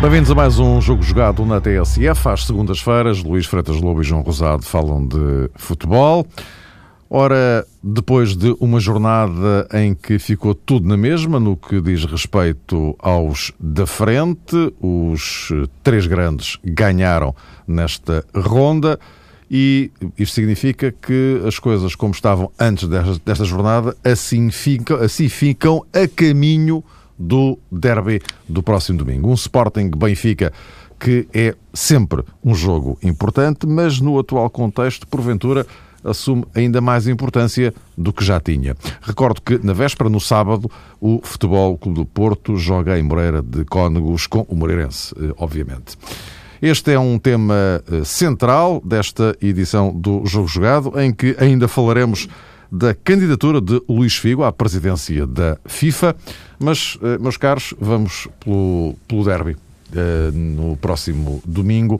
Bem-vindos a mais um jogo jogado na TSF. Às segundas-feiras, Luís Freitas Lobo e João Rosado falam de futebol. Ora, depois de uma jornada em que ficou tudo na mesma, no que diz respeito aos da frente, os três grandes ganharam nesta ronda e isto significa que as coisas como estavam antes desta, desta jornada assim ficam, assim ficam a caminho do derby do próximo domingo. Um Sporting Benfica que é sempre um jogo importante, mas no atual contexto, porventura, assume ainda mais importância do que já tinha. Recordo que na véspera, no sábado, o Futebol Clube do Porto joga em Moreira de Cónegos com o Moreirense, eh, obviamente. Este é um tema eh, central desta edição do Jogo Jogado, em que ainda falaremos da candidatura de Luís Figo à presidência da FIFA. Mas, eh, meus caros, vamos pelo, pelo derby no próximo domingo.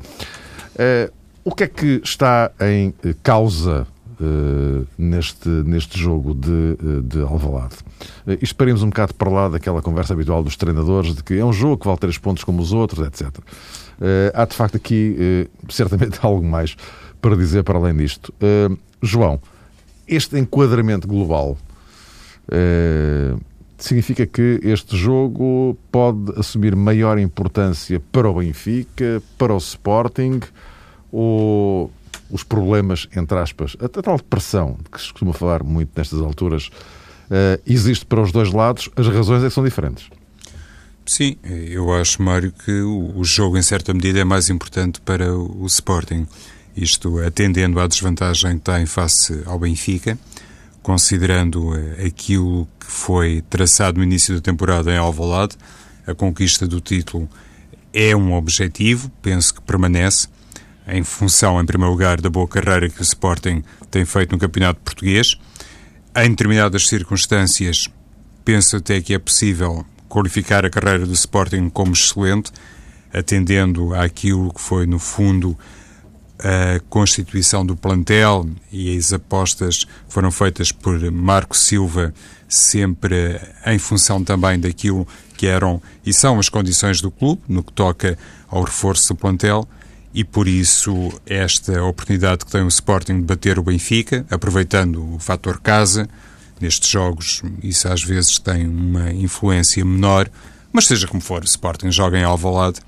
O que é que está em causa uh, neste, neste jogo de, eh, de Alvalade. Uh, isto paremos um bocado para lá daquela conversa habitual dos treinadores de que é um jogo que vale três pontos como os outros, etc. Uh, há de facto aqui certamente algo mais para dizer para além disto. João, este enquadramento global significa que este jogo pode assumir maior importância para o Benfica, para o Sporting, ou os problemas, entre aspas, a, tal pressão de que se costuma falar muito nestas alturas, uh, existe para os dois lados, as razões é que são diferentes. Sim, eu acho, Mário, que o jogo, em certa medida, é mais importante para o Sporting. Isto atendendo à desvantagem que tem face ao Benfica, considerando eh, aquilo que foi traçado no início da temporada em Alvalade, a conquista do título é um objetivo, penso que permanece, em função, em primeiro lugar, da boa carreira que o Sporting tem feito no Campeonato Português. Em determinadas circunstâncias, penso até que é possível qualificar a carreira do Sporting como excelente, atendendo àquilo que foi, no fundo, a constituição do plantel e as apostas foram feitas por Marco Silva, sempre em função também daquilo que eram e são as condições do clube, no que toca ao reforço do plantel e por isso esta oportunidade que tem o Sporting de bater o Benfica, aproveitando o fator casa, nestes jogos isso às vezes tem uma influência menor, mas seja como for, o Sporting joga em Alvalade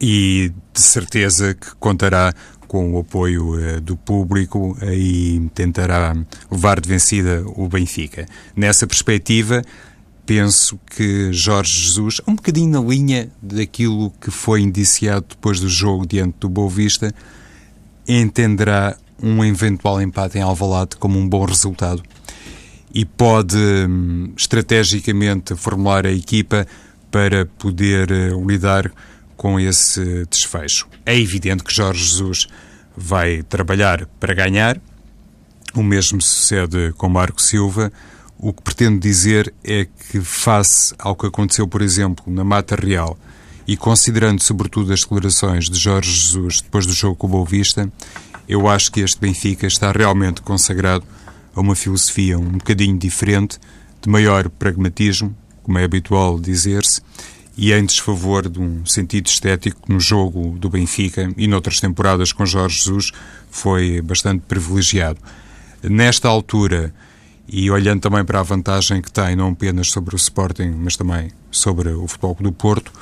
e de certeza que contará com o apoio uh, do público e tentará levar de vencida o Benfica. Nessa perspectiva, penso que Jorge Jesus, um bocadinho na linha daquilo que foi indiciado depois do jogo diante do Boa Vista, entenderá um eventual empate em Alvalade como um bom resultado e pode hum, estrategicamente formular a equipa para poder uh, lidar com esse desfecho. É evidente que Jorge Jesus vai trabalhar para ganhar, o mesmo sucede com Marco Silva, o que pretendo dizer é que, face ao que aconteceu, por exemplo, na Mata Real, e considerando sobretudo as declarações de Jorge Jesus depois do jogo com o Boa Vista, eu acho que este Benfica está realmente consagrado a uma filosofia um bocadinho diferente, de maior pragmatismo, como é habitual dizer-se, e em desfavor de um sentido estético no jogo do Benfica e noutras temporadas com Jorge Jesus foi bastante privilegiado. Nesta altura, e olhando também para a vantagem que tem, não apenas sobre o Sporting, mas também sobre o Futebol do Porto,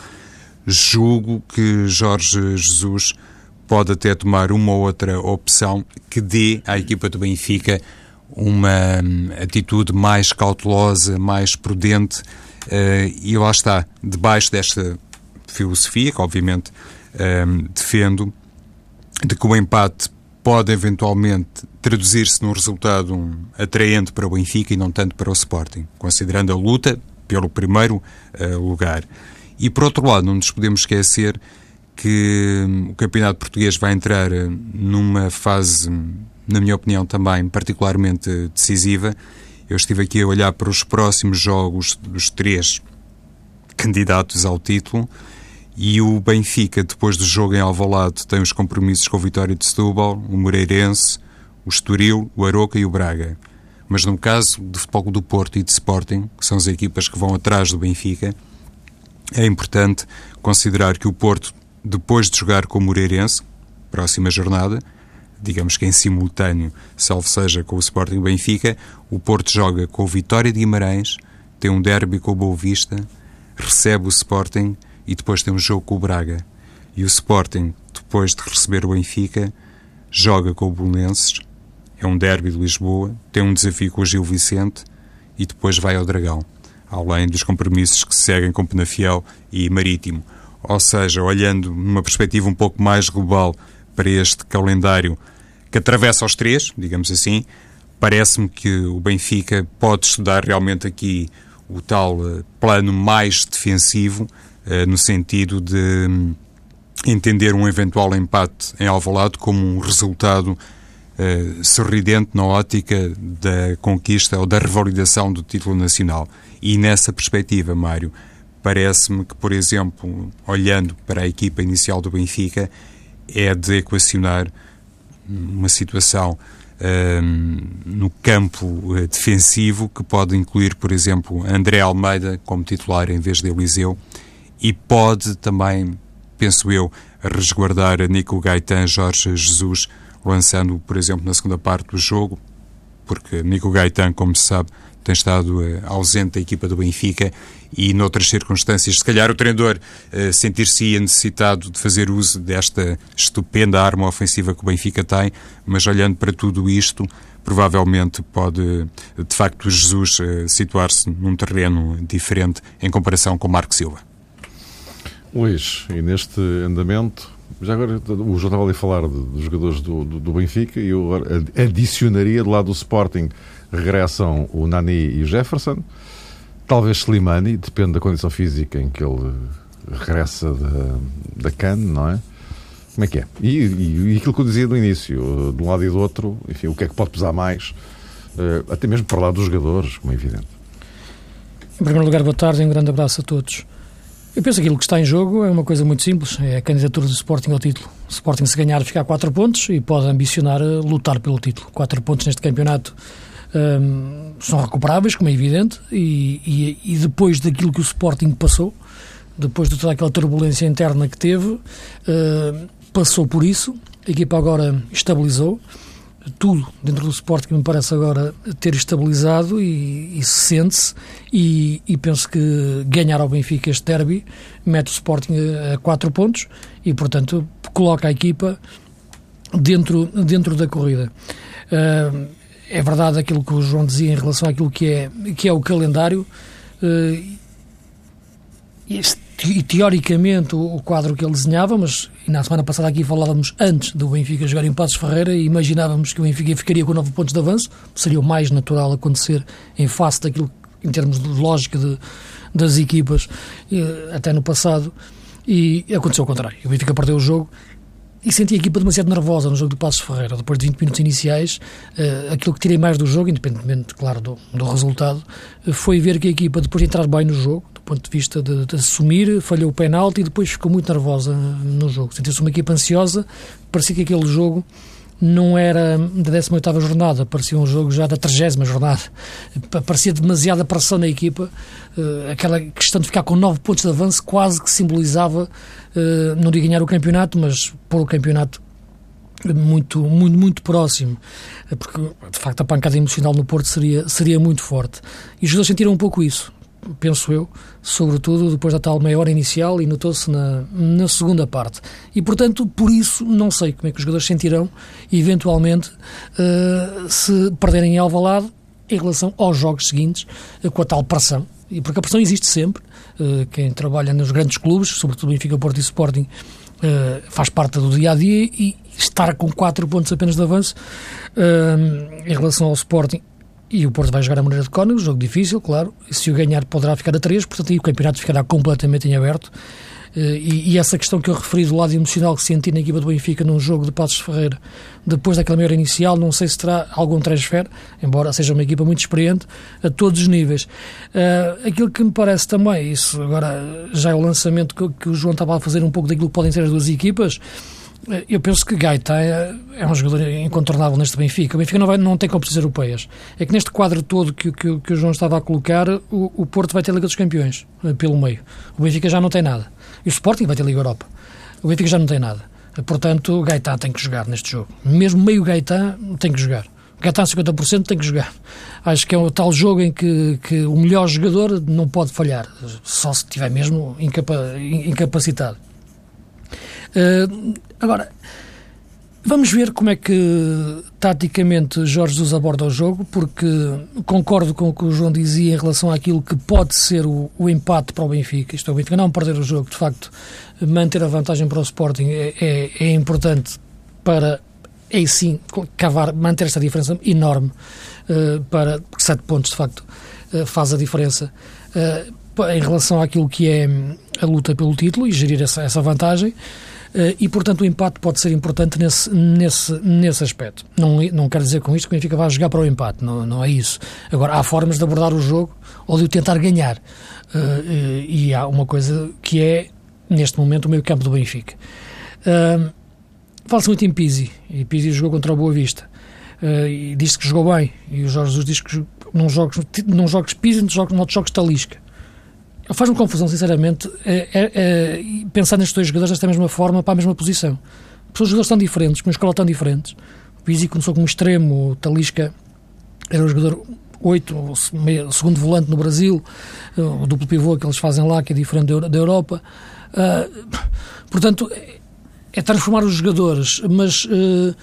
julgo que Jorge Jesus pode até tomar uma ou outra opção que dê à equipa do Benfica uma hum, atitude mais cautelosa, mais prudente, uh, e lá está, debaixo desta filosofia, que obviamente um, defendo, de que o empate pode eventualmente traduzir-se num resultado atraente para o Benfica e não tanto para o Sporting, considerando a luta pelo primeiro uh, lugar. E por outro lado, não nos podemos esquecer que um, o Campeonato Português vai entrar uh, numa fase, na minha opinião, também particularmente decisiva. Eu estive aqui a olhar para os próximos jogos dos três candidatos ao título. E o Benfica, depois do jogo em Alvalade, tem os compromissos com o Vitória de Setúbal, o Moreirense, o Estoril, o Aroca e o Braga. Mas no caso do Futebol do Porto e de Sporting, que são as equipas que vão atrás do Benfica, é importante considerar que o Porto, depois de jogar com o Moreirense, próxima jornada, digamos que em simultâneo, salvo seja com o Sporting Benfica, o Porto joga com o Vitória de Guimarães, tem um derby com o Boa Vista, recebe o Sporting e depois tem um jogo com o Braga. E o Sporting, depois de receber o Benfica, joga com o Belenenses, é um derby de Lisboa, tem um desafio com o Gil Vicente e depois vai ao Dragão, além dos compromissos que se seguem com Penafiel e Marítimo. Ou seja, olhando numa perspectiva um pouco mais global para este calendário que atravessa os três, digamos assim, parece-me que o Benfica pode estudar realmente aqui o tal eh, plano mais defensivo no sentido de hum, entender um eventual empate em Alvalade como um resultado uh, sorridente na ótica da conquista ou da revalidação do título nacional. E nessa perspectiva, Mário, parece-me que, por exemplo, olhando para a equipa inicial do Benfica, é de equacionar uma situação hum, no campo defensivo que pode incluir, por exemplo, André Almeida como titular em vez de Eliseu e pode também, penso eu, resguardar Nico Gaetan, Jorge Jesus, lançando, por exemplo, na segunda parte do jogo, porque Nico Gaetan, como se sabe, tem estado uh, ausente da equipa do Benfica e, noutras circunstâncias, se calhar o treinador uh, sentir-se necessitado de fazer uso desta estupenda arma ofensiva que o Benfica tem, mas olhando para tudo isto, provavelmente pode, de facto, Jesus uh, situar-se num terreno diferente em comparação com Marco Silva. Luís, e neste andamento, já agora o João estava ali a falar dos jogadores do, do, do, Benfica e eu adicionaria do lado do Sporting regressam o Nani e o Jefferson, talvez Slimani, depende da condição física em que ele regressa da, da CAN, não é? Como é que é? E, e, e, aquilo que eu dizia no início, de um lado e do outro, enfim, o que é que pode pesar mais, uh, até mesmo para lá dos jogadores, como é evidente. Em primeiro lugar, boa tarde e um grande abraço a todos. Eu penso que aquilo que está em jogo é uma coisa muito simples, é a candidatura do Sporting ao título. O Sporting se ganhar ficar 4 pontos e pode ambicionar eh, lutar pelo título. 4 pontos neste campeonato um, são recuperáveis, como é evidente, e, e, e, depois daquilo que o Sporting passou, depois de toda aquela turbulência interna que teve, uh, passou por isso, a equipa agora estabilizou, tudo dentro do Sporting me parece agora ter estabilizado e, e sente-se e, e, penso que ganhar ao Benfica este derby mete o Sporting a, quatro pontos e portanto coloca a equipa dentro, dentro da corrida. Uh, é verdade aquilo que o João dizia em relação àquilo que é, que é o calendário uh, este e teoricamente o, quadro que ele desenhava, mas na semana passada aqui falávamos antes do Benfica jogar em Passos Ferreira e imaginávamos que o Benfica ficaria com nove pontos de avanço, seria o mais natural acontecer em face daquilo, em termos de lógica de, das equipas, até no passado, e aconteceu o contrário. O Benfica perdeu o jogo e senti a equipa demasiado nervosa no jogo do Passos Ferreira. Depois de 20 minutos iniciais, uh, aquilo que tirei mais do jogo, independentemente, claro, do, do resultado, uh, foi ver que a equipa, depois de entrar bem no jogo, ponto de vista de, de assumir, falhou o penalti e depois ficou muito nervosa no jogo. Sentiu-se uma equipa ansiosa, parecia que aquele jogo não era da 18ª jornada, parecia um jogo já da 30 jornada. Parecia demasiada pressão na equipa, uh, aquela questão de ficar com 9 pontos de avanço quase que simbolizava, uh, não digo ganhar o campeonato, mas pôr o campeonato muito, muito, muito próximo, porque de facto a pancada emocional no Porto seria, seria muito forte. E os jogadores sentiram um pouco isso penso eu, sobretudo depois da tal meia hora inicial e notou-se na, na segunda parte. E, portanto, por isso, não sei como é que os jogadores sentirão, eventualmente, uh, se perderem em Alvalade em relação aos jogos seguintes, uh, com a tal pressão. E porque a pressão existe sempre. Uh, quem trabalha nos grandes clubes, sobretudo Benfica, Porto e Sporting, faz parte do dia a dia e estar com 4 pontos apenas de avanço em relação ao Sporting e o Porto vai jogar a maneira de Cónigo, jogo difícil, claro. Se o ganhar, poderá ficar a 3, portanto, aí o campeonato ficará completamente em aberto. e, e, essa questão que eu referi do lado emocional que senti na equipa do Benfica num jogo de Passos Ferreira, depois daquela meia hora inicial, não sei se terá algum transfer, embora seja uma equipa muito experiente a todos os níveis. Uh, aquilo que me parece também, isso agora já é o lançamento que, que o João estava a fazer um pouco daquilo que podem ser as duas equipas, eu penso que Gaita é, é, um jogador incontornável neste Benfica. O Benfica não, vai, não tem competições europeias. É que neste quadro todo que, que, que o João estava a colocar, o, o, Porto vai ter Liga dos Campeões eh, pelo meio. O Benfica já não tem nada. E o Sporting vai ter Liga Europa. O Benfica já não tem nada. Portanto, o Gaetan tem que jogar neste jogo. Mesmo meio Gaetan tem que jogar. Gaetan 50% tem que jogar. Acho que é o tal jogo em que, que o melhor jogador não pode falhar, só se estiver mesmo incapa, incapacitado. Uh, agora, vamos ver como é que taticamente Jorge Jesus aborda o jogo, porque concordo com o que o João dizia em relação àquilo que pode ser o, o empate para o Benfica. Isto é, o Benfica não perder o jogo, de facto, manter a vantagem para o Sporting é, é, é importante para, aí sim, cavar, manter esta diferença enorme uh, para, porque sete pontos, de facto, uh, faz a diferença. Uh, em relação àquilo que é a luta pelo título e gerir essa, essa vantagem, e, portanto, o empate pode ser importante nesse, nesse, nesse aspecto. Não, não quero dizer com isto que o Benfica vai jogar para o empate, não, não é isso. Agora, há formas de abordar o jogo ou de o tentar ganhar. Uh, e há uma coisa que é, neste momento, o meio campo do Benfica. Uh, Fala-se muito em Pizzi, e Pizzi jogou contra o Boa Vista. Uh, e disse que jogou bem, e o Jorge Jesus diz que não joga não joga Pizzi, não joga, não joga Talisca. Faz-me confusão, sinceramente, é, é, é, pensar nestes dois jogadores desta mesma forma para a mesma posição. Os jogadores tão diferentes, com uma escola tão diferentes. O Pizzi começou como extremo, o Talisca era o jogador 8, o segundo volante no Brasil, o duplo pivô que eles fazem lá, que é diferente da Europa. Uh, portanto, é transformar os jogadores, mas uh,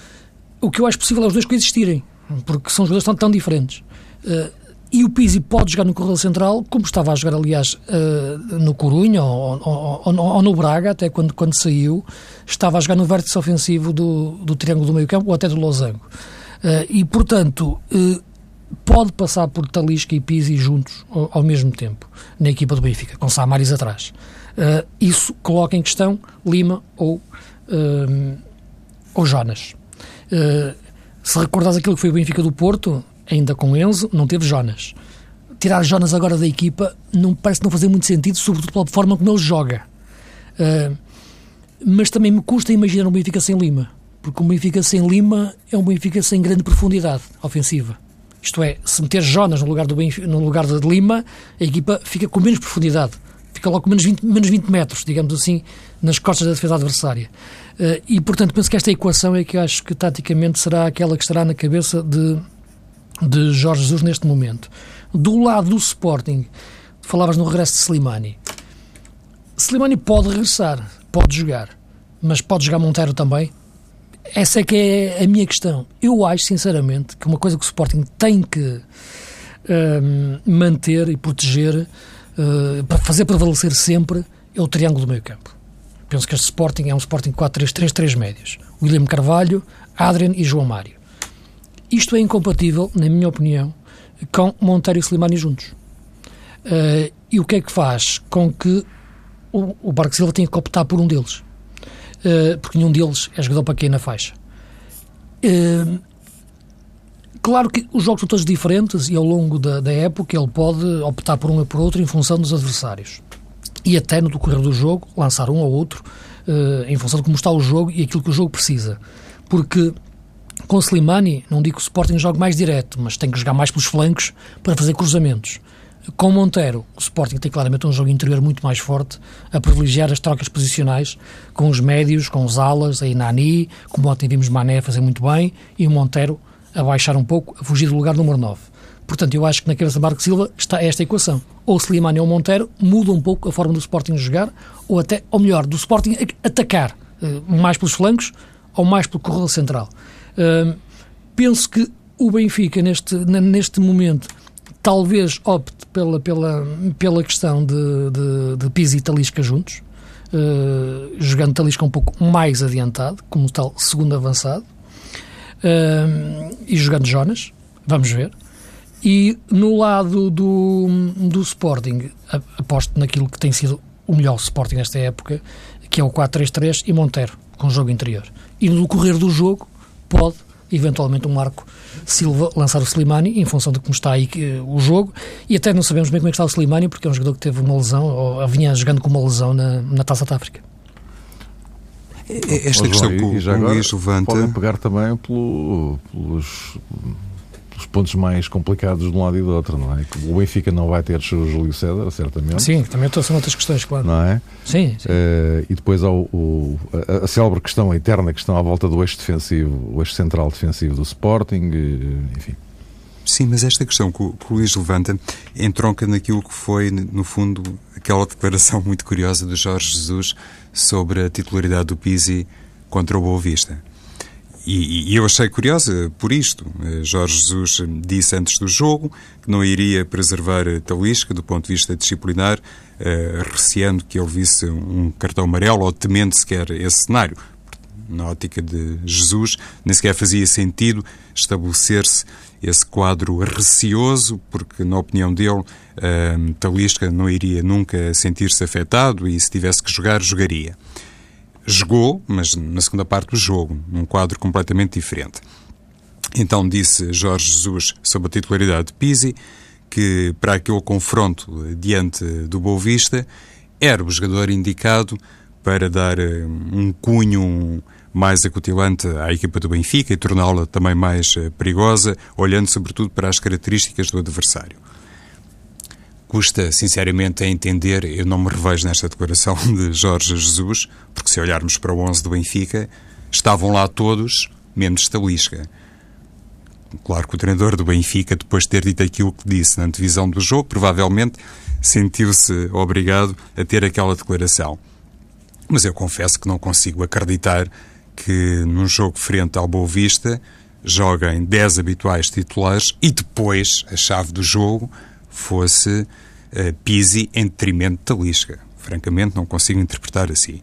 o que eu acho possível é os dois coexistirem, porque são jogadores tão, tão diferentes. Uh, e o Pizzi pode jogar no corredor central, como estava a jogar, aliás, uh, no Corunha ou, ou, ou, ou, no Braga, até quando, quando saiu, estava a jogar no vértice ofensivo do, do triângulo do meio campo ou até do losango. Uh, e, portanto, uh, pode passar por Talisca e Pizzi juntos ao, mesmo tempo, na equipa do Benfica, com Samaris atrás. isso coloca em questão Lima ou, ou Jonas. se recordas aquilo que foi o Benfica do Porto, ainda com Enzo, não teve Jonas. Tirar Jonas agora da equipa não parece não fazer muito sentido, sobretudo pela forma como ele joga. Uh, mas também me custa imaginar um Benfica sem Lima, porque um Benfica sem Lima é um Benfica sem grande profundidade ofensiva. Isto é, se meter Jonas no lugar, do Benfica, no lugar de Lima, a equipa fica com menos profundidade. Fica logo com menos 20, menos 20 metros, digamos assim, nas costas da defesa adversária. Uh, e, portanto, penso que esta equação é que acho que, taticamente, será aquela que estará na cabeça de, de Jorge Jesus neste momento. Do lado do Sporting, falavas no regresso de Slimani. Slimani pode regressar, pode jogar, mas pode jogar Monteiro também? Essa é que é a minha questão. Eu acho, sinceramente, que uma coisa que o Sporting tem que um, manter e proteger, uh, para fazer prevalecer sempre, é o triângulo do meio campo. Penso que este Sporting é um Sporting 4-3-3, 3 médios. William Carvalho, Adrian e João Mário. Isto é incompatível, na minha opinião, com Monteiro e Slimani juntos. Uh, e o que é que faz com que o, o Barco Silva tenha que optar por um deles? Uh, porque nenhum deles é jogador para quem na faixa. Uh, claro que os jogos são todos diferentes e ao longo da, da, época ele pode optar por um ou por outro em função dos adversários. E até no decorrer do jogo lançar um ou outro em função de como está o jogo e aquilo que o jogo precisa. Porque com Slimani, não digo que o Sporting jogue mais direto, mas tem que jogar mais pelos flancos para fazer cruzamentos. Com Montero, o Sporting tem claramente um jogo interior muito mais forte, a privilegiar as trocas posicionais com os médios, com os alas, aí Nani, como ontem vimos Mané fazer muito bem, e o Montero a baixar um pouco, a fugir do lugar número 9. Portanto, eu acho que na cabeça de Marco Silva está esta equação. Ou Slimani ou Montero muda um pouco a forma do Sporting jogar, ou até, ou melhor, do Sporting atacar eh, mais pelos flancos ou mais pelo corredor central penso que o Benfica, neste, neste momento, talvez opte pela, pela, pela questão de, de, de Pizzi e Talisca juntos, uh, jogando Talisca um pouco mais adiantado, como tal segundo avançado, uh, e jogando Jonas, vamos ver. E no lado do, do Sporting, aposto naquilo que tem sido o melhor Sporting nesta época, que é o 4-3-3 e Monteiro, com jogo interior. E no decorrer do jogo pode, eventualmente, um Marco Silva lançar o Slimani em função de como está aí o jogo e até não sabemos bem como é que está o Slimani porque é um jogador que teve uma lesão ou vinha jogando com uma lesão na, na Taça da África. Esta questão que o Luís levanta... Podem pegar também pelo, pelos os pontos mais complicados de um lado e do outro, não é? O Benfica não vai ter o Júlio César, certamente. Sim, também são outras questões, claro. Não é? Sim. sim. Uh, e depois há o, o, a, a célebre questão, a eterna questão à volta do eixo defensivo, o eixo central defensivo do Sporting, uh, enfim. Sim, mas esta questão que o, que o Luís levanta entronca naquilo que foi, no fundo, aquela declaração muito curiosa do Jorge Jesus sobre a titularidade do Pizzi contra o Boa Vista e, e, eu achei curiosa por isto. Eh, Jorge Jesus disse antes do jogo que não iria preservar Talisca do ponto de vista disciplinar, uh, receando que ele visse um cartão amarelo ou temendo sequer esse cenário. Na ótica de Jesus, nem sequer fazia sentido estabelecer-se esse quadro receoso, porque, na opinião dele, uh, Talisca não iria nunca sentir-se afetado e, se tivesse que jogar, jogaria jogou, mas na segunda parte do jogo, num quadro completamente diferente. Então disse Jorge Jesus sobre a titularidade de Pizzi que para aquele confronto diante do Boa Vista era o jogador indicado para dar eh, um cunho mais acutilante à equipa do Benfica e torná-la também mais eh, perigosa, olhando sobretudo para as características do adversário custa sinceramente a entender, eu não me revejo nesta declaração de Jorge Jesus, porque se olharmos para o 11 do Benfica, estavam lá todos, menos Talisca. Claro que o treinador do Benfica, depois de ter dito aquilo que disse na antevisão do jogo, provavelmente sentiu-se obrigado a ter aquela declaração. Mas eu confesso que não consigo acreditar que num jogo frente ao Boa Vista joguem 10 habituais titulares e depois a chave do jogo fosse uh, Pisi em detrimento de Talisca. Francamente, não consigo interpretar assim.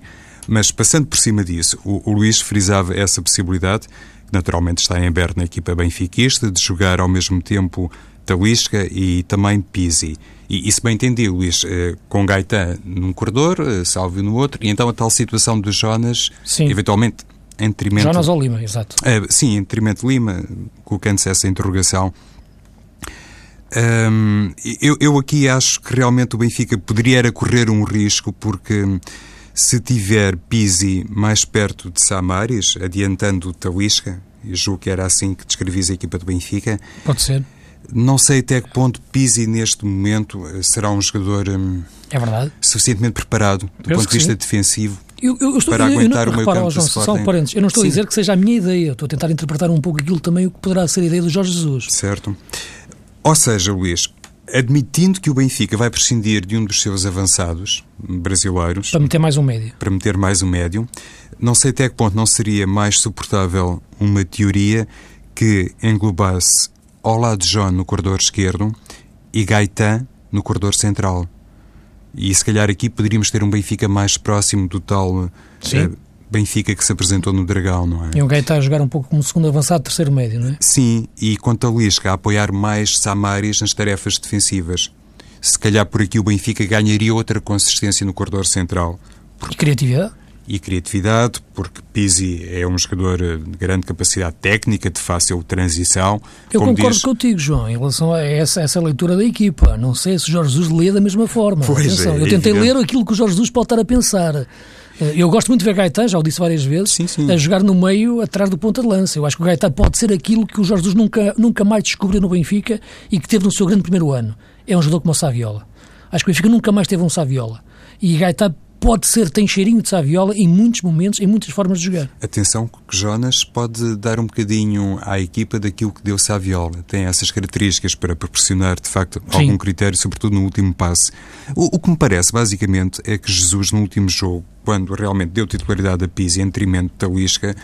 Mas, passando por cima disso, o, o Luís frisava essa possibilidade, que naturalmente está em aberto na equipa benfiquista, de jogar ao mesmo tempo Talisca e também Pisi. E, e se bem entendi, Luís, eh, com Gaetan num corredor, eh, Salvio no outro, e então a tal situação de Jonas, Sim. eventualmente em detrimento... Jonas ou Lima, exato. Eh, sim, em detrimento de Lima, colocando-se essa interrogação um, eu, eu, aqui acho que realmente o Benfica poderia correr um risco, porque se tiver Pisi mais perto de Samaris, adiantando o Talisca, e julgo que era assim que descrevis a equipa do Benfica. Pode ser. Não sei até que ponto Pisi, neste momento, será um jogador um, é verdade. suficientemente preparado do ponto de vista sim. defensivo. Eu, eu estou, para aguentar eu, o meio campo João, só um parênteses, eu não estou Sim. a dizer que seja a minha ideia, estou a tentar interpretar um pouco aquilo também o que poderá ser a ideia do Jorge Jesus. Certo. Ou seja, Luís, admitindo que o Benfica vai prescindir de um dos seus avançados brasileiros. Para meter mais um médio. Para meter mais um médio. Não sei até que ponto não seria mais suportável uma teoria que englobasse ao lado de John no corredor esquerdo e Gaetan no corredor central. E se calhar aqui poderíamos ter um Benfica mais próximo do tal Sim. Benfica que se apresentou no Dragão, não é? E o Gaeta a jogar um pouco como segundo avançado, terceiro médio, não é? Sim, e quanto a Lisca a apoiar mais Samaris nas tarefas defensivas. Se calhar por aqui o Benfica ganharia outra consistência no corredor central. E criatividade? E criatividade, porque Pizzi é um jogador de grande capacidade técnica, de fácil transição. Eu concordo diz... contigo, João, em relação a essa, essa, leitura da equipa. Não sei se o Jorge Jesus lê da mesma forma. Pois Atenção, é, eu tentei ler aquilo que o Jorge Jesus pode estar a pensar. Eu gosto muito de ver Gaetan, já o disse várias vezes, sim, sim. a jogar no meio, atrás do ponta de lança. Eu acho que o Gaetan pode ser aquilo que o Jorge Jesus nunca, nunca mais descobriu no Benfica e que teve no seu grande primeiro ano. É um jogador como o Saviola. Acho que o Benfica nunca mais teve um Saviola. E Gaetan pode ser, tem cheirinho de saviola em muitos momentos, em muitas formas de jogar. Atenção que Jonas pode dar um bocadinho à equipa daquilo que deu Saviola. Tem essas características para proporcionar, de facto, Sim. algum critério, sobretudo no último passe. O, o, que me parece, basicamente, é que Jesus, no último jogo, quando realmente deu titularidade a Pizzi em detrimento da Lisca,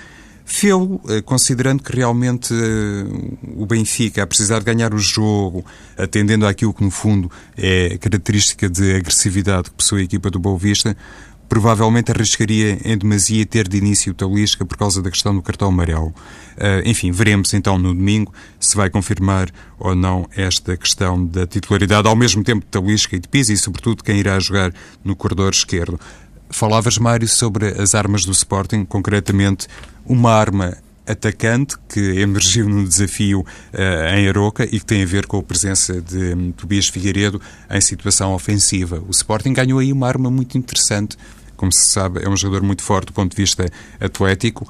Fê-lo eh, considerando que realmente eh, o Benfica, a precisar de ganhar o jogo, atendendo àquilo que no fundo é característica de agressividade que possui a equipa do Boa Vista, provavelmente arriscaria em demasia ter de início o Talisca por causa da questão do cartão amarelo. Uh, enfim, veremos então no domingo se vai confirmar ou não esta questão da titularidade, ao mesmo tempo de Talisca e de Pisa e, sobretudo, quem irá jogar no corredor esquerdo. Falavas, Mário, sobre as armas do Sporting, concretamente uma arma atacante que emergiu no desafio uh, em Aroca e que tem a ver com a presença de um, Tobias Figueiredo em situação ofensiva. O Sporting ganhou aí uma arma muito interessante. Como se sabe, é um jogador muito forte do ponto de vista atlético.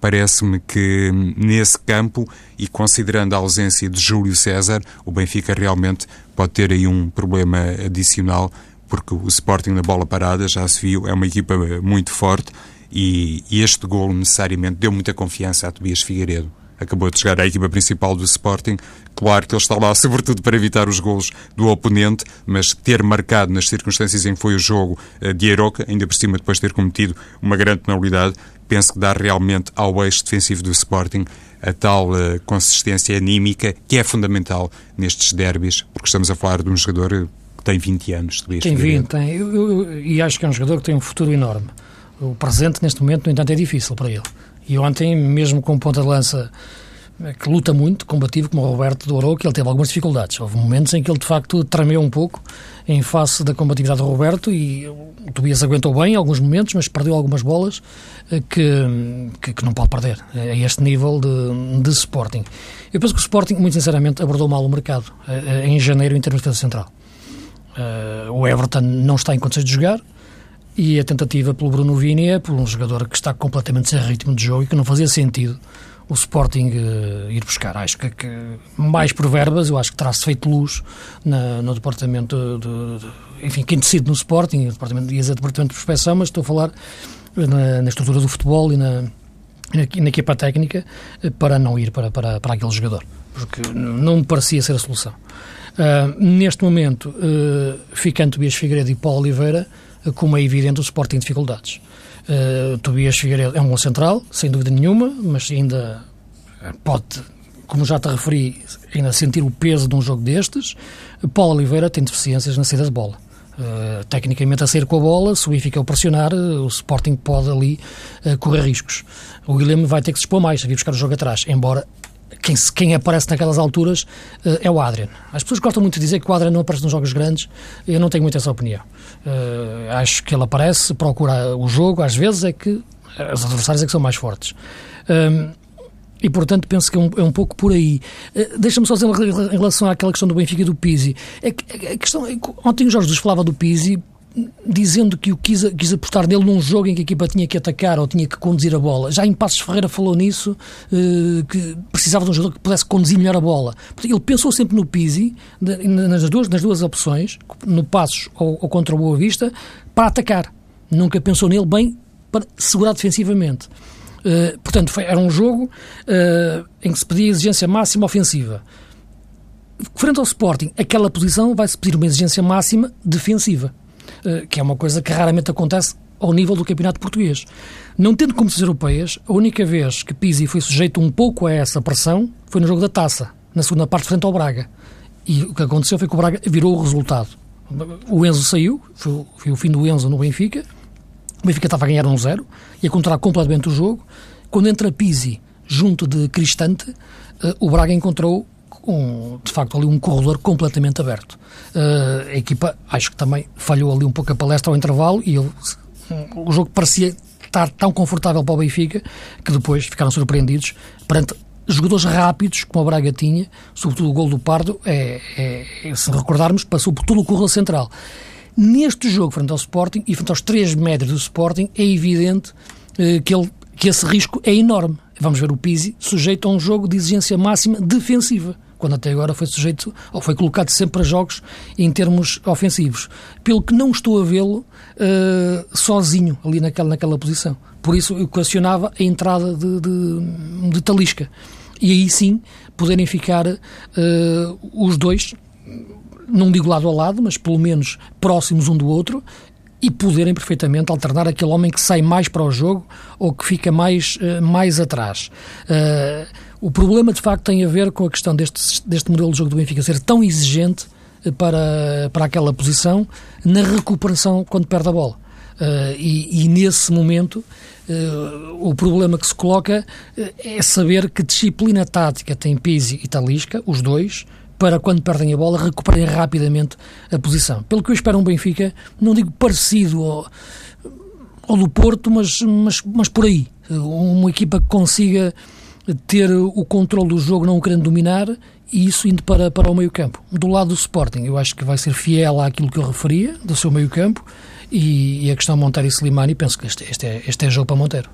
Parece-me que hum, nesse campo e considerando a ausência de Júlio César, o Benfica realmente pode ter aí um problema adicional, porque o Sporting na bola parada, já se viu, é uma equipa muito forte e, e este gol necessariamente deu muita confiança a Tobias Figueiredo acabou de chegar à equipa principal do Sporting. Claro que ele está lá, sobretudo, para evitar os golos do oponente, mas ter marcado nas circunstâncias em que foi o jogo eh, de Aroca, ainda por cima depois de ter cometido uma grande penalidade, penso que dá realmente ao eixo defensivo do Sporting a tal uh, consistência anímica que é fundamental nestes derbys, porque estamos a falar de um jogador eh, tem 20 anos. Tem 20, tem. Eu, eu, e acho que é um jogador que tem um futuro enorme. O presente, neste momento, no entanto, é difícil para ele. E ontem, mesmo com ponta de lança eh, que luta muito, combativo, como o Roberto do que ele teve algumas dificuldades. Houve momentos em que ele, de facto, tremeu um pouco em face da combatividade do Roberto e o Tobias aguentou bem em alguns momentos, mas perdeu algumas bolas eh, que, que, que não pode perder a este nível de, de Sporting. Eu penso que o Sporting, muito sinceramente, abordou mal o mercado eh, em janeiro em termos de defesa central. O Everton não está em condições de jogar, e a tentativa pelo Bruno Vini é por um jogador que está completamente sem ritmo de jogo e que não fazia sentido o Sporting uh, ir buscar. Acho que, que, mais por verbas, eu acho que terá-se feito luz na, no departamento de, de, enfim, quem decide no Sporting, o departamento, ia dizer departamento de prospeção, mas estou a falar na, na estrutura do futebol e na, na, na equipa técnica eh, para não ir para, para, para aquele jogador, porque não me parecia ser a solução. Uh, neste momento, uh, ficando Tobias Figueiredo e Paulo Oliveira, como é evidente, o Sport tem dificuldades. Uh, Tobias Figueiredo é um bom central, sem dúvida nenhuma, mas ainda pode, como já te referi, ainda sentir o peso de um jogo destes. Paulo Oliveira tem deficiências na saída de bola. Uh, tecnicamente a sair com a bola, se o Benfica o pressionar, uh, o Sporting pode ali uh, correr riscos. O Guilherme vai ter que se expor mais, a vir buscar o jogo atrás, embora quem, quem aparece naquelas alturas uh, é o Adrian. As pessoas gostam muito de dizer que o Adrian não aparece nos jogos grandes, eu não tenho muito essa opinião. Uh, acho que ele aparece, procura o jogo, às vezes é que os adversários é que são mais fortes. Um, e, portanto, penso que é um, é um pouco por aí. Uh, Deixa-me só dizer em relação àquela questão do Benfica e do Pizzi. É que, a questão, é ontem o Jorge Jesus falava do Pizzi dizendo que o quis, quis apostar nele num jogo em que a equipa tinha que atacar ou tinha que conduzir a bola. Já em Passos Ferreira falou nisso, uh, que precisava de um jogador que pudesse conduzir melhor a bola. Ele pensou sempre no Pizzi, nas duas, nas duas opções, no Passos ou, ou contra o Boa Vista, para atacar. Nunca pensou nele bem para segurar defensivamente. Uh, portanto, foi, era um jogo uh, em que se pedia exigência máxima ofensiva. Frente ao Sporting, aquela posição vai-se pedir uma exigência máxima defensiva. Eh, que é uma coisa que raramente acontece ao nível do campeonato português. Não tendo competições europeias, a única vez que Pizzi foi sujeito um pouco a essa pressão foi no jogo da taça, na segunda parte frente ao Braga. E o que aconteceu foi que o Braga virou o resultado. O Enzo saiu, foi, o fim do Enzo no Benfica, o Benfica estava a ganhar 1-0 um e a controlar completamente o jogo. Quando entra Pizzi junto de Cristante, eh, o Braga encontrou um, de facto, ali um corredor completamente aberto. Uh, a equipa, acho que também falhou ali um pouco a palestra ao intervalo e ele, o jogo parecia estar tão confortável para o Benfica que depois ficaram surpreendidos perante jogadores rápidos, como o Braga tinha, sobretudo o gol do Pardo, é, é, é, se recordarmos, passou por todo o corredor central. Neste jogo, frente ao Sporting e frente aos três médios do Sporting, é evidente uh, que, ele, que esse risco é enorme. Vamos ver o Pizzi sujeito a um jogo de exigência máxima defensiva quando até agora foi sujeito ou foi colocado sempre a jogos em termos ofensivos. Pelo que não estou a vê-lo uh, sozinho ali naquela, naquela posição. Por isso eu questionava a entrada de, de, de Talisca. E aí sim poderem ficar uh, os dois, não digo lado a lado, mas pelo menos próximos um do outro, e poderem perfeitamente alternar aquele homem que sai mais para o jogo ou que fica mais, uh, mais atrás. Uh, o problema, de facto, tem a ver com a questão deste, deste modelo de jogo do Benfica ser tão exigente para, para aquela posição na recuperação quando perde a bola. Uh, e, e, nesse momento uh, o problema que se coloca é saber que disciplina tática tem Pizzi e Talisca, os dois, para quando perdem a bola recuperem rapidamente a posição. Pelo que eu espero um Benfica, não digo parecido ao, ao do Porto, mas, mas, mas por aí. Uma equipa que consiga ter o controle do jogo, não o querendo dominar, e isso indo para, para o meio-campo. Do lado do Sporting, eu acho que vai ser fiel àquilo que eu referia, do seu meio-campo, e, e, a questão Monteiro e Slimani, penso que este, este, é, este é jogo para Monteiro.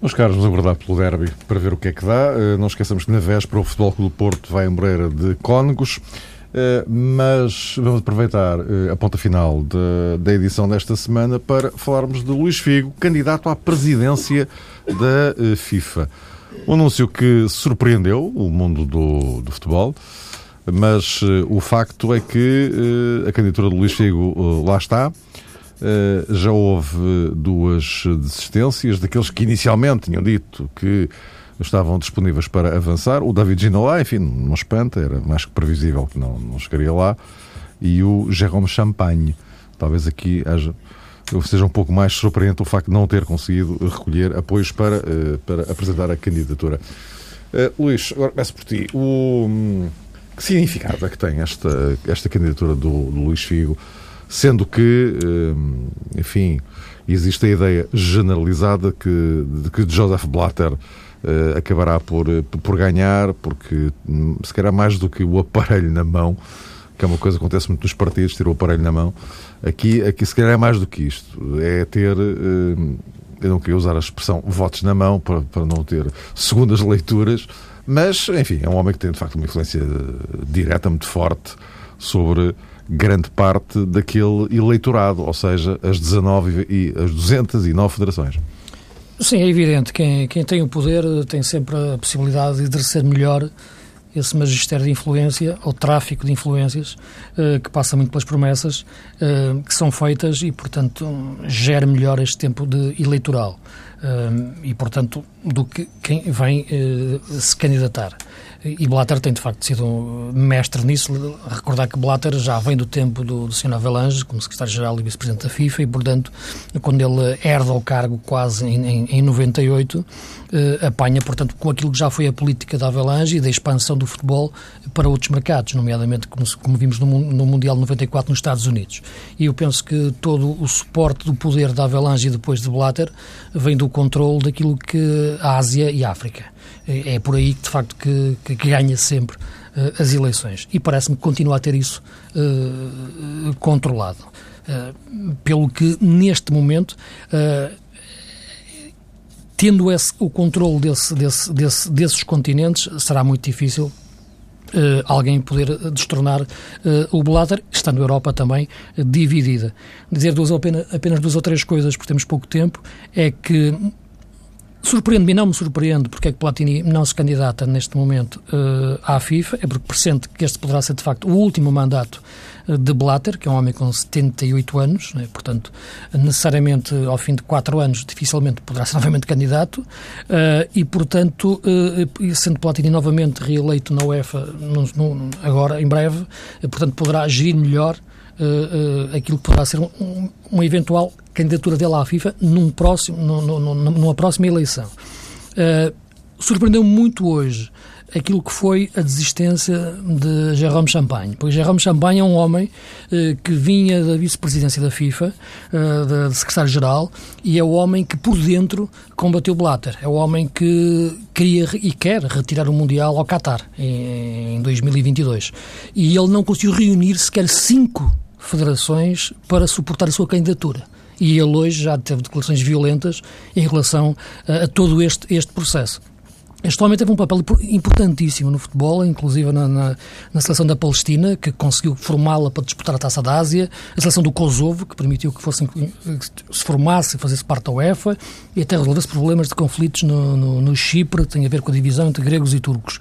Meus caros, vamos aguardar pelo derby para ver o que é que dá. Eh, não esqueçamos que na véspera o Futebol Clube do Porto vai em Moreira de Cónegos. Eh, mas vamos aproveitar eh, a ponta final da edição desta semana para falarmos de Luís Figo, candidato à presidência da FIFA. Um anúncio que surpreendeu o mundo do, do futebol, mas uh, o facto é que uh, a candidatura de Luís Figo uh, lá está. já houve duas desistências daqueles que inicialmente tinham dito que estavam disponíveis para avançar. O David Ginola, enfim, não espanta, era mais que previsível que não, não chegaria lá. E o Jérôme Champagne. Talvez aqui haja seja um pouco mais surpreendente o facto de não ter conseguido recolher apoios para, eh, para apresentar a candidatura. Uh, Luís, agora começo por ti. O, hum, que significado é que tem esta, esta candidatura do, do Luís Figo, sendo que, hum, enfim, existe a ideia generalizada que, de que Joseph Blatter uh, acabará por, por ganhar, porque hum, se calhar mais do que o aparelho na mão, que é uma coisa que acontece muito nos partidos, ter o aparelho na mão, Aqui, aqui se calhar é mais do que isto. É ter. Eh, eu não queria usar a expressão votos na mão para, para não ter segundas leituras, mas, enfim, é um homem que tem de facto uma influência direta, muito forte, sobre grande parte daquele eleitorado, ou seja, as 19 e as 209 federações. Sim, é evidente. Quem, quem tem o poder tem sempre a possibilidade de exercer melhor esse magistério de influência, ou tráfico de influências, uh, que passa muito pelas promessas uh, que são feitas e, portanto, gera melhor este tempo de eleitoral. Uh, e, portanto, do que quem vem se candidatar. E Blatter tem, de facto, sido um mestre nisso. Recordar que Blatter já vem do tempo do, do Sr. Avelange, como secretário-geral e vice-presidente da FIFA, e, portanto, quando ele herda o cargo quase em, em, em 98, eh, apanha, portanto, com aquilo que já foi a política da Avelange e da expansão do futebol para outros mercados, nomeadamente, como, como vimos no, no Mundial 94 nos Estados Unidos. E eu penso que todo o suporte do poder da Avelange e depois de Blatter vem do controle daquilo que a Ásia e a África. É, é por aí que, de facto, que, que ganha sempre uh, as eleições. E parece-me que continua a ter isso uh, controlado. Uh, pelo que, neste momento, tendo esse, o controle desse, desse, desse, desses continentes, será muito difícil Uh, alguém poder destronar uh, o Blatter, estando a Europa também uh, dividida. Dizer duas, apenas, apenas duas ou três coisas, porque temos pouco tempo, é que Surpreende-me não me surpreende porque é que Platini não se candidata neste momento uh, à FIFA, é porque pressente que este poderá ser de facto o último mandato uh, de Blatter, que é um homem com 78 anos, né? portanto, necessariamente ao fim de 4 anos dificilmente poderá ser novamente candidato, uh, e portanto, sendo Platini novamente reeleito na UEFA agora, em breve, portanto, poderá agir melhor uh, aquilo que poderá ser um, uma eventual candidatura dele à FIFA num próximo, numa próxima eleição. Uh, Surpreendeu-me muito hoje aquilo que foi a desistência de Jérôme Champagne. Porque Jérôme Champagne é um homem eh, que vinha da vice-presidência da FIFA, eh, da secretário-geral, e é o homem que por dentro combateu Blatter. É o homem que queria e quer retirar o Mundial ao Qatar em, em 2022. E ele não conseguiu reunir sequer cinco federações para suportar a sua candidatura. E ele hoje já teve declarações violentas em relação a, a todo este, este processo. Este homem teve um papel importantíssimo no futebol, inclusive na, na, na seleção da Palestina, que conseguiu formá-la para disputar a Taça da Ásia, a seleção do Kosovo, que permitiu que fossem, se formasse e fazesse parte da UEFA, e até resolvesse problemas de conflitos no, no, no Chipre, que tem a ver com a divisão entre gregos e turcos.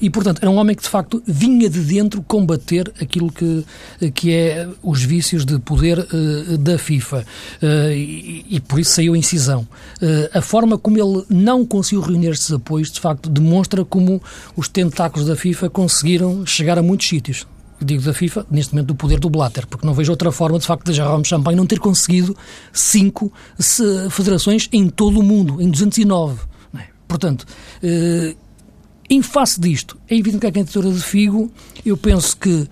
E, portanto, era um homem que, de facto, vinha de dentro combater aquilo que, que é os vícios de poder uh, da FIFA. Uh, e, e, por isso saiu em cisão. Uh, a forma como ele não conseguiu reunir estes apoios, de facto, demonstra como os tentáculos da FIFA conseguiram chegar a muitos sítios digo da FIFA, neste momento do poder do Blatter, porque não vejo outra forma, de facto, de Jérôme Champagne não ter conseguido cinco federações em todo o mundo, em 209. É? Portanto, eh, em face disto, é evidente que a candidatura de Figo, eu penso que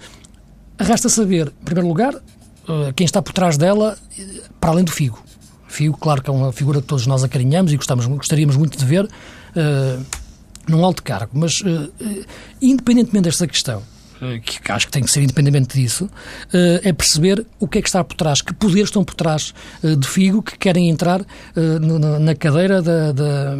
resta saber, em primeiro lugar, eh, quem está por trás dela, para além do Figo. Figo, claro que é uma figura que todos nós acarinhamos e gostamos, gostaríamos muito de ver uh, num alto cargo, mas uh, independentemente desta questão, eh, que acho que tem que ser independente disso, eh, é perceber o que é que está por trás, que poderes estão por trás eh, de Figo que querem entrar na cadeira da, da,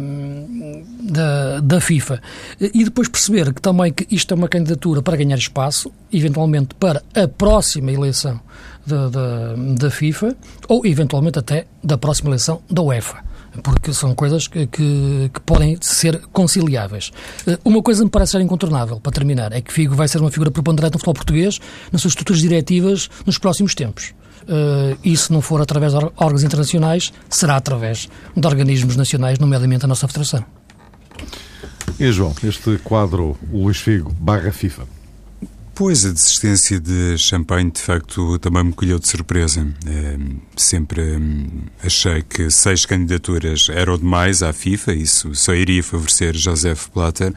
da, da FIFA. E depois perceber que também que isto é uma candidatura para ganhar espaço, eventualmente para a próxima eleição da, da, da FIFA, ou eventualmente até da próxima eleição da UEFA porque são coisas que, que, que, podem ser conciliáveis. Eh, uma coisa me parece ser incontornável, para terminar, é que Figo vai ser uma figura preponderante no futebol português nas suas estruturas diretivas nos próximos tempos. Uh, e se não for através de órgãos internacionais, será através de organismos nacionais, nomeadamente a nossa Federação. E João, este quadro Luís Figo barra FIFA, Pois, a desistência de Champagne, de facto, também me colheu de surpresa. É, sempre hum, achei que seis candidaturas eram demais à FIFA, isso só iria favorecer Joseph Blatter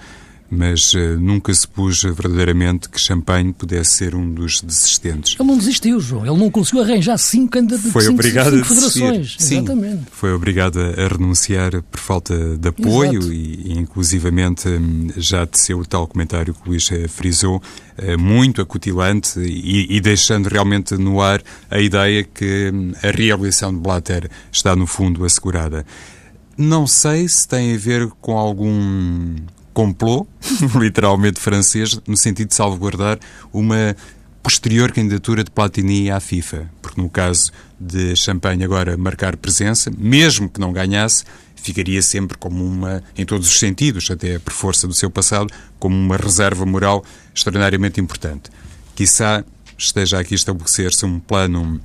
mas uh, nunca se pôs verdadeiramente que Champagne pudesse ser um dos desistentes. Ele não desistiu, João. Ele não conseguiu arranjar cinco candidatos foi cinco, obrigado cinco a federações. Sim, Exatamente. Foi obrigado a renunciar por falta de apoio Exato. e, inclusivamente, hum, já teceu o tal comentário que o Luís eh, frisou, eh, muito acutilante e, e, deixando realmente no ar a ideia que hum, a realização de Blatter está, no fundo, assegurada. Não sei se tem a ver com algum complô, literalmente francês, no sentido de salvaguardar uma posterior candidatura de Platini à FIFA. Porque no caso de Champagne agora marcar presença, mesmo que não ganhasse, ficaria sempre como uma, em todos os sentidos, até por força do seu passado, como uma reserva moral extraordinariamente importante. Quissá esteja aqui a estabelecer-se um plano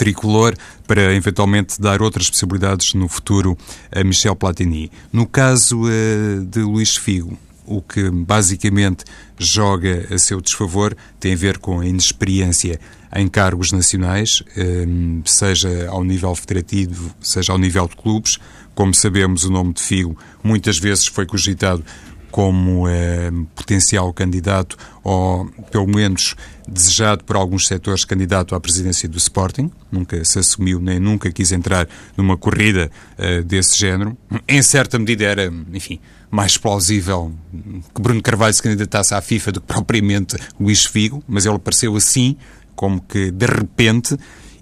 tricolor para eventualmente dar outras possibilidades no futuro a Michel Platini. No caso uh, de Luís Figo, o que basicamente joga a seu desfavor tem a ver com a inexperiência em cargos nacionais, ehm, seja ao nível federativo, seja ao nível de clubes. Como sabemos, o nome de Figo muitas vezes foi cogitado como eh, potencial candidato, ou pelo menos desejado por alguns setores candidato à presidência do Sporting. Nunca se assumiu, nem nunca quis entrar numa corrida eh, desse género. Em certa medida era, enfim, mais plausível que Bruno Carvalho se candidatasse à FIFA do que propriamente Luís Figo, mas ele apareceu assim, como que de repente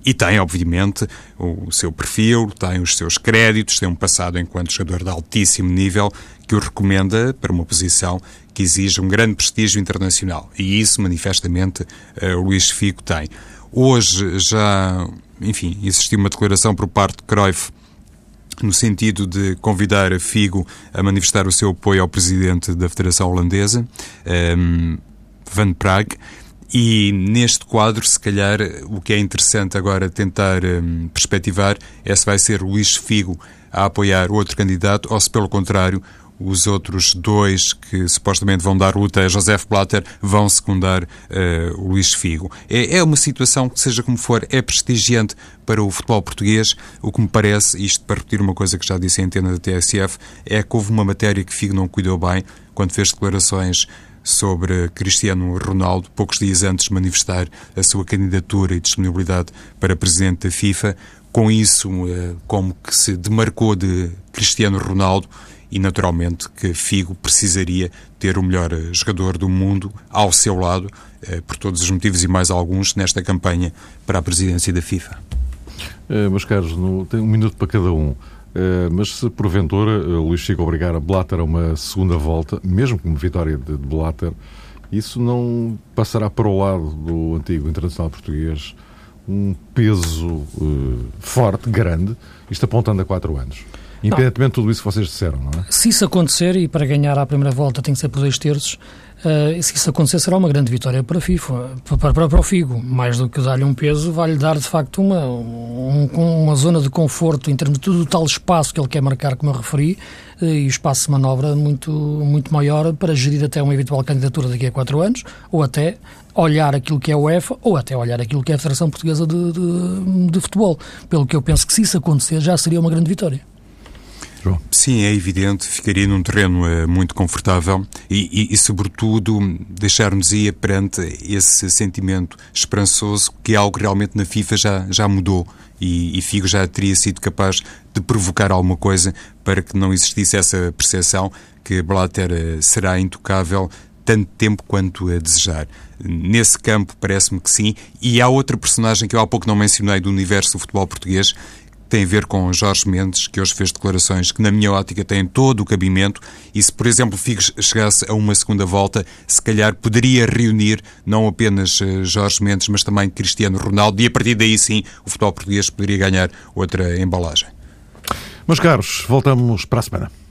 e tem, obviamente, o seu perfil, tem os seus créditos, tem um passado enquanto jogador de altíssimo nível que o recomenda para uma posição que exige um grande prestígio internacional. E isso, manifestamente, uh, Luís Figo tem. Hoje já, enfim, existiu uma declaração por parte de Cruyff no sentido de convidar Figo a manifestar o seu apoio ao presidente da Federação Holandesa, um, ehm, Van Praag, e neste quadro, se calhar, o que é interessante agora tentar um, perspectivar é se vai ser Luís Figo a apoiar outro candidato ou se, pelo contrário, os outros dois que supostamente vão dar luta a José Blatter vão secundar uh, Luís Figo. É, é, uma situação que, seja como for, é prestigiante para o futebol português. O que me parece, isto para repetir uma coisa que já disse em antena da TSF, é que houve uma matéria que Figo não cuidou bem quando fez declarações sobre Cristiano Ronaldo, poucos dias antes de manifestar a sua candidatura e disponibilidade para presidente da FIFA. Com isso, eh, como que se demarcou de Cristiano Ronaldo e, naturalmente, que Figo precisaria ter o melhor eh, jogador do mundo ao seu lado, eh, por todos os motivos e mais alguns, nesta campanha para a presidência da FIFA. meus caros, no, tem um minuto para cada um. Mas se porventura uh, Luís Chico obrigar a Blatter a uma segunda volta, mesmo com vitória de, de Blatter, isso não passará para o lado do antigo internacional português um peso uh, forte, grande, isto apontando a quatro anos? Independentemente de tudo isso que vocês disseram, não é? Se isso acontecer, e para ganhar à primeira volta tem que ser por dois terços, Uh, se isso acontecer, será uma grande vitória para a FIFA, para, para, para o Figo. Mais do que dar-lhe um peso, vai-lhe dar de facto uma, um, uma zona de conforto em termos de todo o tal espaço que ele quer marcar, como eu referi, uh, e espaço de manobra muito, muito maior para gerir até uma eventual candidatura daqui a quatro anos, ou até olhar aquilo que é o UEFA, ou até olhar aquilo que é a Federação Portuguesa de, de, de Futebol. Pelo que eu penso que se isso acontecer, já seria uma grande vitória. João? Sim, é evidente, ficaria num terreno uh, muito confortável e, e, e sobretudo, deixar-nos ir perante esse sentimento esperançoso que algo realmente na FIFA já, já mudou e, e Figo já teria sido capaz de provocar alguma coisa para que não existisse essa percepção que Blatter uh, será intocável tanto tempo quanto a desejar. Nesse campo, parece-me que sim. E há outra personagem que eu há pouco não mencionei do universo do futebol português, tem a ver com Jorge Mendes, que hoje fez declarações que, na minha ótica, têm todo o cabimento e se, por exemplo, Figo chegasse a uma segunda volta, se calhar poderia reunir não apenas eh, Jorge Mendes, mas também Cristiano Ronaldo e, a partir daí, sim, o futebol português poderia ganhar outra embalagem. Meus caros, voltamos para a semana.